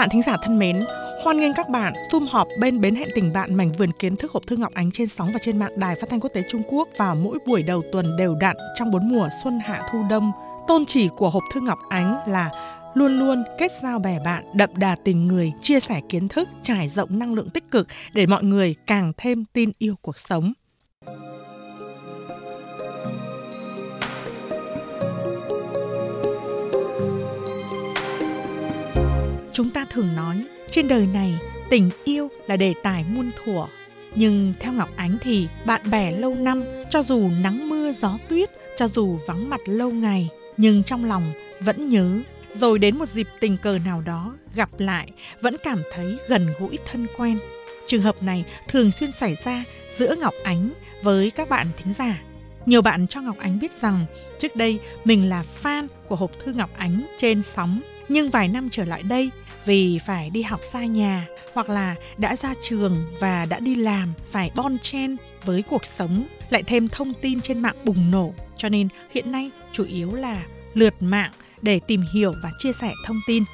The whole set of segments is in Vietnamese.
bạn thính giả thân mến, hoan nghênh các bạn sum họp bên bến hẹn tình bạn mảnh vườn kiến thức hộp thư Ngọc Ánh trên sóng và trên mạng Đài Phát thanh Quốc tế Trung Quốc vào mỗi buổi đầu tuần đều đặn trong bốn mùa xuân hạ thu đông. Tôn chỉ của hộp thư Ngọc Ánh là luôn luôn kết giao bè bạn, đậm đà tình người, chia sẻ kiến thức, trải rộng năng lượng tích cực để mọi người càng thêm tin yêu cuộc sống. Chúng ta thường nói, trên đời này tình yêu là đề tài muôn thuở. Nhưng theo Ngọc Ánh thì bạn bè lâu năm, cho dù nắng mưa gió tuyết, cho dù vắng mặt lâu ngày, nhưng trong lòng vẫn nhớ. Rồi đến một dịp tình cờ nào đó gặp lại, vẫn cảm thấy gần gũi thân quen. Trường hợp này thường xuyên xảy ra giữa Ngọc Ánh với các bạn thính giả. Nhiều bạn cho Ngọc Ánh biết rằng trước đây mình là fan của hộp thư Ngọc Ánh trên sóng nhưng vài năm trở lại đây vì phải đi học xa nhà hoặc là đã ra trường và đã đi làm phải bon chen với cuộc sống lại thêm thông tin trên mạng bùng nổ cho nên hiện nay chủ yếu là lượt mạng để tìm hiểu và chia sẻ thông tin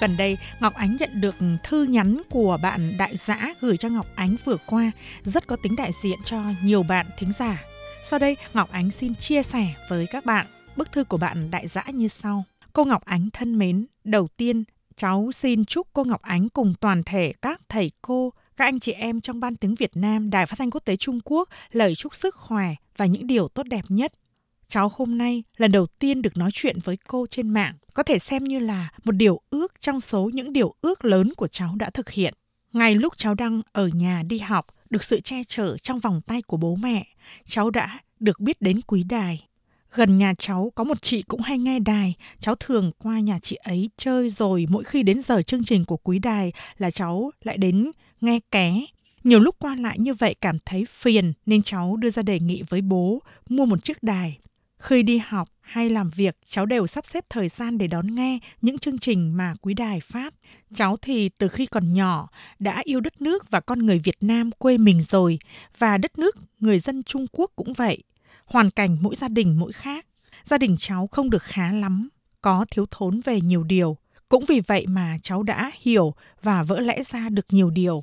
Gần đây, Ngọc Ánh nhận được thư nhắn của bạn đại giã gửi cho Ngọc Ánh vừa qua, rất có tính đại diện cho nhiều bạn thính giả. Sau đây, Ngọc Ánh xin chia sẻ với các bạn bức thư của bạn đại giã như sau. Cô Ngọc Ánh thân mến, đầu tiên cháu xin chúc cô Ngọc Ánh cùng toàn thể các thầy cô, các anh chị em trong Ban tiếng Việt Nam Đài Phát thanh Quốc tế Trung Quốc lời chúc sức khỏe và những điều tốt đẹp nhất. Cháu hôm nay lần đầu tiên được nói chuyện với cô trên mạng, có thể xem như là một điều ước trong số những điều ước lớn của cháu đã thực hiện. Ngay lúc cháu đang ở nhà đi học, được sự che chở trong vòng tay của bố mẹ, cháu đã được biết đến quý đài. Gần nhà cháu có một chị cũng hay nghe đài, cháu thường qua nhà chị ấy chơi rồi mỗi khi đến giờ chương trình của quý đài là cháu lại đến nghe ké. Nhiều lúc qua lại như vậy cảm thấy phiền nên cháu đưa ra đề nghị với bố mua một chiếc đài. Khi đi học hay làm việc, cháu đều sắp xếp thời gian để đón nghe những chương trình mà quý đài phát. Cháu thì từ khi còn nhỏ đã yêu đất nước và con người Việt Nam quê mình rồi và đất nước người dân Trung Quốc cũng vậy hoàn cảnh mỗi gia đình mỗi khác. Gia đình cháu không được khá lắm, có thiếu thốn về nhiều điều. Cũng vì vậy mà cháu đã hiểu và vỡ lẽ ra được nhiều điều.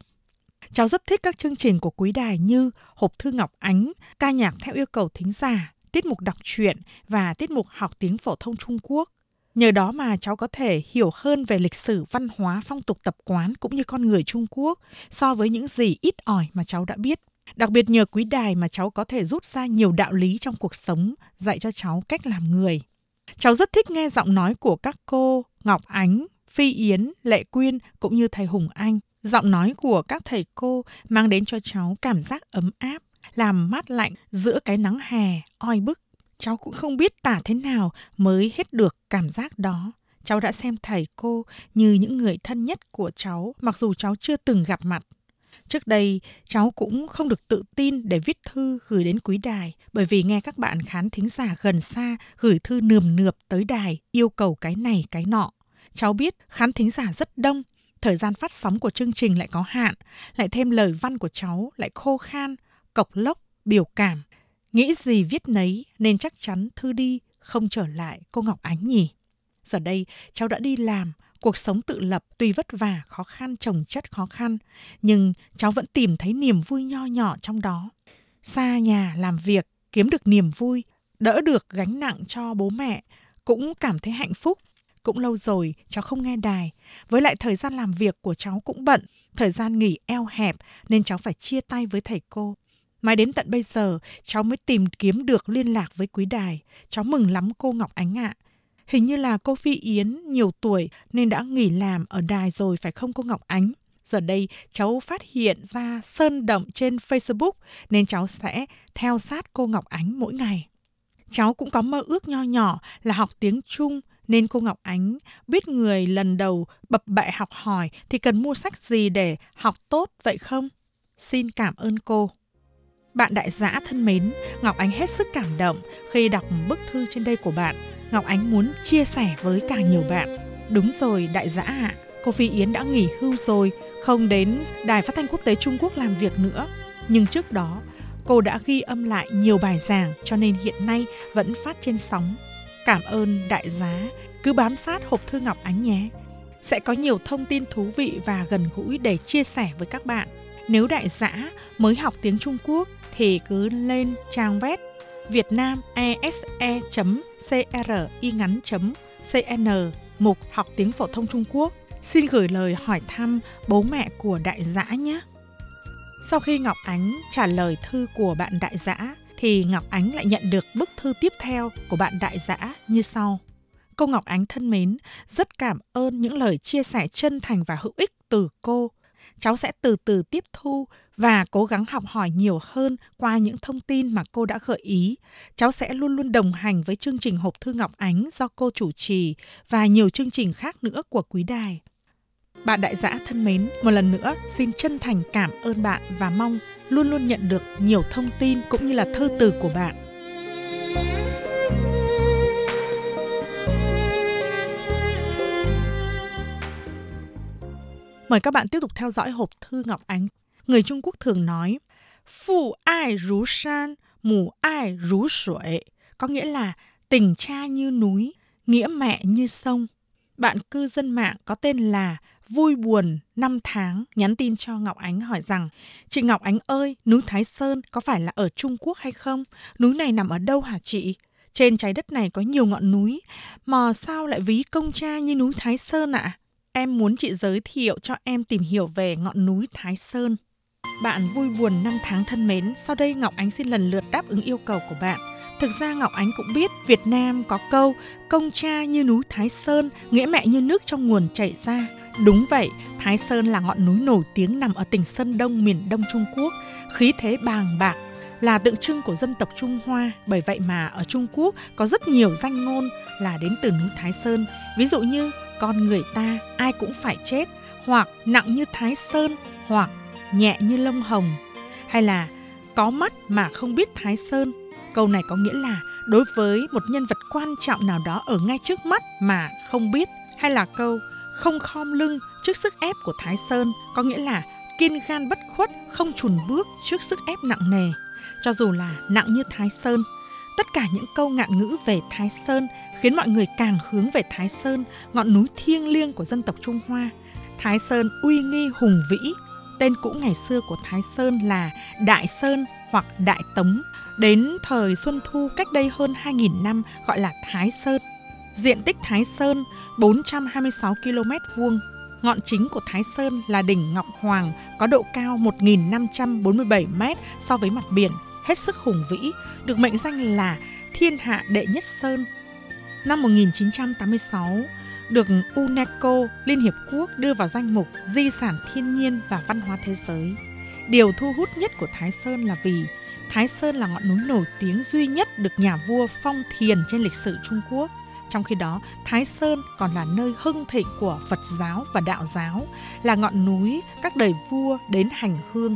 Cháu rất thích các chương trình của quý đài như Hộp thư Ngọc Ánh, ca nhạc theo yêu cầu thính giả, tiết mục đọc truyện và tiết mục học tiếng phổ thông Trung Quốc. Nhờ đó mà cháu có thể hiểu hơn về lịch sử, văn hóa, phong tục tập quán cũng như con người Trung Quốc so với những gì ít ỏi mà cháu đã biết. Đặc biệt nhờ quý đài mà cháu có thể rút ra nhiều đạo lý trong cuộc sống, dạy cho cháu cách làm người. Cháu rất thích nghe giọng nói của các cô Ngọc Ánh, Phi Yến, Lệ Quyên cũng như thầy Hùng Anh. Giọng nói của các thầy cô mang đến cho cháu cảm giác ấm áp, làm mát lạnh giữa cái nắng hè oi bức. Cháu cũng không biết tả thế nào mới hết được cảm giác đó. Cháu đã xem thầy cô như những người thân nhất của cháu mặc dù cháu chưa từng gặp mặt. Trước đây, cháu cũng không được tự tin để viết thư gửi đến quý đài bởi vì nghe các bạn khán thính giả gần xa gửi thư nườm nượp tới đài yêu cầu cái này cái nọ. Cháu biết khán thính giả rất đông, thời gian phát sóng của chương trình lại có hạn, lại thêm lời văn của cháu lại khô khan, cộc lốc, biểu cảm. Nghĩ gì viết nấy nên chắc chắn thư đi không trở lại cô Ngọc Ánh nhỉ. Giờ đây cháu đã đi làm, Cuộc sống tự lập tuy vất vả, khó khăn, trồng chất khó khăn, nhưng cháu vẫn tìm thấy niềm vui nho nhỏ trong đó. Xa nhà làm việc, kiếm được niềm vui, đỡ được gánh nặng cho bố mẹ, cũng cảm thấy hạnh phúc. Cũng lâu rồi cháu không nghe đài, với lại thời gian làm việc của cháu cũng bận, thời gian nghỉ eo hẹp nên cháu phải chia tay với thầy cô. Mãi đến tận bây giờ, cháu mới tìm kiếm được liên lạc với quý đài. Cháu mừng lắm cô Ngọc Ánh ạ. À. Hình như là cô Phi Yến nhiều tuổi nên đã nghỉ làm ở đài rồi phải không cô Ngọc Ánh? Giờ đây cháu phát hiện ra sơn động trên Facebook nên cháu sẽ theo sát cô Ngọc Ánh mỗi ngày. Cháu cũng có mơ ước nho nhỏ là học tiếng Trung nên cô Ngọc Ánh biết người lần đầu bập bẹ học hỏi thì cần mua sách gì để học tốt vậy không? Xin cảm ơn cô. Bạn đại giã thân mến, Ngọc Ánh hết sức cảm động khi đọc bức thư trên đây của bạn Ngọc Ánh muốn chia sẻ với càng nhiều bạn. Đúng rồi, đại giã ạ, cô Phi Yến đã nghỉ hưu rồi, không đến Đài Phát thanh Quốc tế Trung Quốc làm việc nữa. Nhưng trước đó, cô đã ghi âm lại nhiều bài giảng cho nên hiện nay vẫn phát trên sóng. Cảm ơn đại giá, cứ bám sát hộp thư Ngọc Ánh nhé. sẽ có nhiều thông tin thú vị và gần gũi để chia sẻ với các bạn. Nếu đại giả mới học tiếng Trung Quốc thì cứ lên trang web vietnamese.cri ngắn.cn mục học tiếng phổ thông Trung Quốc. Xin gửi lời hỏi thăm bố mẹ của đại giã nhé. Sau khi Ngọc Ánh trả lời thư của bạn đại giã, thì Ngọc Ánh lại nhận được bức thư tiếp theo của bạn đại giã như sau. Cô Ngọc Ánh thân mến, rất cảm ơn những lời chia sẻ chân thành và hữu ích từ cô. Cháu sẽ từ từ tiếp thu và cố gắng học hỏi nhiều hơn qua những thông tin mà cô đã gợi ý. Cháu sẽ luôn luôn đồng hành với chương trình Hộp thư Ngọc Ánh do cô chủ trì và nhiều chương trình khác nữa của quý đài. Bạn đại giả thân mến, một lần nữa xin chân thành cảm ơn bạn và mong luôn luôn nhận được nhiều thông tin cũng như là thơ từ của bạn. Mời các bạn tiếp tục theo dõi hộp thư Ngọc Ánh. Người Trung Quốc thường nói, Phụ ai rú san, mù ai rú suối, có nghĩa là tình cha như núi, nghĩa mẹ như sông. Bạn cư dân mạng có tên là vui buồn năm tháng nhắn tin cho Ngọc Ánh hỏi rằng Chị Ngọc Ánh ơi, núi Thái Sơn có phải là ở Trung Quốc hay không? Núi này nằm ở đâu hả chị? Trên trái đất này có nhiều ngọn núi, mà sao lại ví công cha như núi Thái Sơn ạ? À? Em muốn chị giới thiệu cho em tìm hiểu về ngọn núi Thái Sơn. Bạn vui buồn năm tháng thân mến, sau đây Ngọc Ánh xin lần lượt đáp ứng yêu cầu của bạn. Thực ra Ngọc Ánh cũng biết Việt Nam có câu công cha như núi Thái Sơn, nghĩa mẹ như nước trong nguồn chảy ra. Đúng vậy, Thái Sơn là ngọn núi nổi tiếng nằm ở tỉnh Sơn Đông, miền Đông Trung Quốc, khí thế bàng bạc, là tượng trưng của dân tộc Trung Hoa. Bởi vậy mà ở Trung Quốc có rất nhiều danh ngôn là đến từ núi Thái Sơn. Ví dụ như con người ta ai cũng phải chết, hoặc nặng như Thái Sơn, hoặc nhẹ như lông hồng. Hay là có mắt mà không biết Thái Sơn. Câu này có nghĩa là đối với một nhân vật quan trọng nào đó ở ngay trước mắt mà không biết. Hay là câu không khom lưng trước sức ép của Thái Sơn, có nghĩa là kiên gan bất khuất, không chùn bước trước sức ép nặng nề, cho dù là nặng như Thái Sơn. Tất cả những câu ngạn ngữ về Thái Sơn khiến mọi người càng hướng về Thái Sơn, ngọn núi thiêng liêng của dân tộc Trung Hoa. Thái Sơn uy nghi hùng vĩ, tên cũ ngày xưa của Thái Sơn là Đại Sơn hoặc Đại Tống. Đến thời Xuân Thu cách đây hơn 2.000 năm gọi là Thái Sơn. Diện tích Thái Sơn 426 km vuông. Ngọn chính của Thái Sơn là đỉnh Ngọc Hoàng có độ cao 1.547 m so với mặt biển, hết sức hùng vĩ, được mệnh danh là Thiên Hạ Đệ Nhất Sơn. Năm 1986, được UNESCO, Liên Hiệp Quốc đưa vào danh mục Di sản thiên nhiên và văn hóa thế giới. Điều thu hút nhất của Thái Sơn là vì Thái Sơn là ngọn núi nổi tiếng duy nhất được nhà vua phong thiền trên lịch sử Trung Quốc. Trong khi đó, Thái Sơn còn là nơi hưng thịnh của Phật giáo và Đạo giáo, là ngọn núi các đời vua đến hành hương.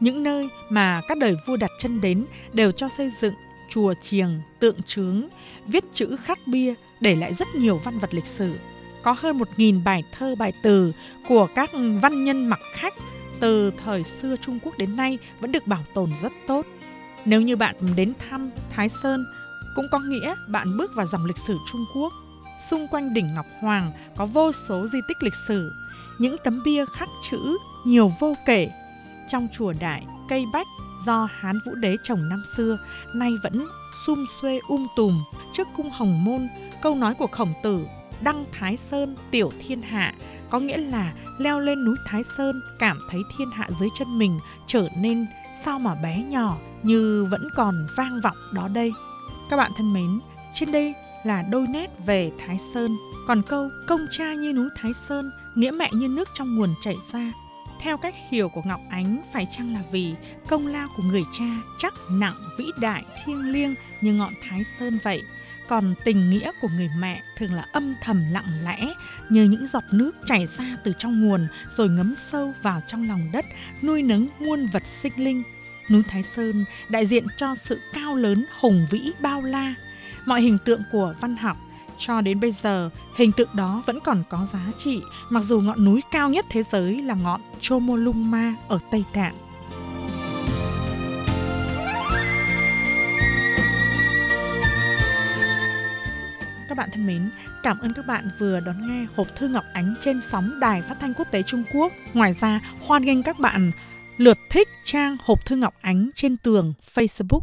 Những nơi mà các đời vua đặt chân đến đều cho xây dựng chùa chiềng, tượng trướng, viết chữ khắc bia để lại rất nhiều văn vật lịch sử. Có hơn 1.000 bài thơ bài từ của các văn nhân mặc khách từ thời xưa Trung Quốc đến nay vẫn được bảo tồn rất tốt. Nếu như bạn đến thăm Thái Sơn cũng có nghĩa bạn bước vào dòng lịch sử Trung Quốc. Xung quanh đỉnh Ngọc Hoàng có vô số di tích lịch sử, những tấm bia khắc chữ nhiều vô kể. Trong chùa đại, cây bách do Hán Vũ Đế trồng năm xưa, nay vẫn sum xuê um tùm trước cung Hồng Môn. Câu nói của Khổng Tử, Đăng Thái Sơn tiểu thiên hạ, có nghĩa là leo lên núi Thái Sơn cảm thấy thiên hạ dưới chân mình trở nên sao mà bé nhỏ như vẫn còn vang vọng đó đây. Các bạn thân mến, trên đây là đôi nét về Thái Sơn. Còn câu công cha như núi Thái Sơn, nghĩa mẹ như nước trong nguồn chảy ra. Theo cách hiểu của Ngọc Ánh, phải chăng là vì công lao của người cha chắc nặng vĩ đại thiêng liêng như ngọn Thái Sơn vậy? Còn tình nghĩa của người mẹ thường là âm thầm lặng lẽ như những giọt nước chảy ra từ trong nguồn rồi ngấm sâu vào trong lòng đất, nuôi nấng muôn vật sinh linh núi Thái Sơn đại diện cho sự cao lớn hùng vĩ bao la. Mọi hình tượng của văn học cho đến bây giờ, hình tượng đó vẫn còn có giá trị, mặc dù ngọn núi cao nhất thế giới là ngọn Chomolungma ở Tây Tạng. các bạn thân mến, cảm ơn các bạn vừa đón nghe hộp thư Ngọc Ánh trên sóng Đài Phát thanh Quốc tế Trung Quốc. Ngoài ra, hoan nghênh các bạn lượt thích trang hộp thư Ngọc Ánh trên tường Facebook.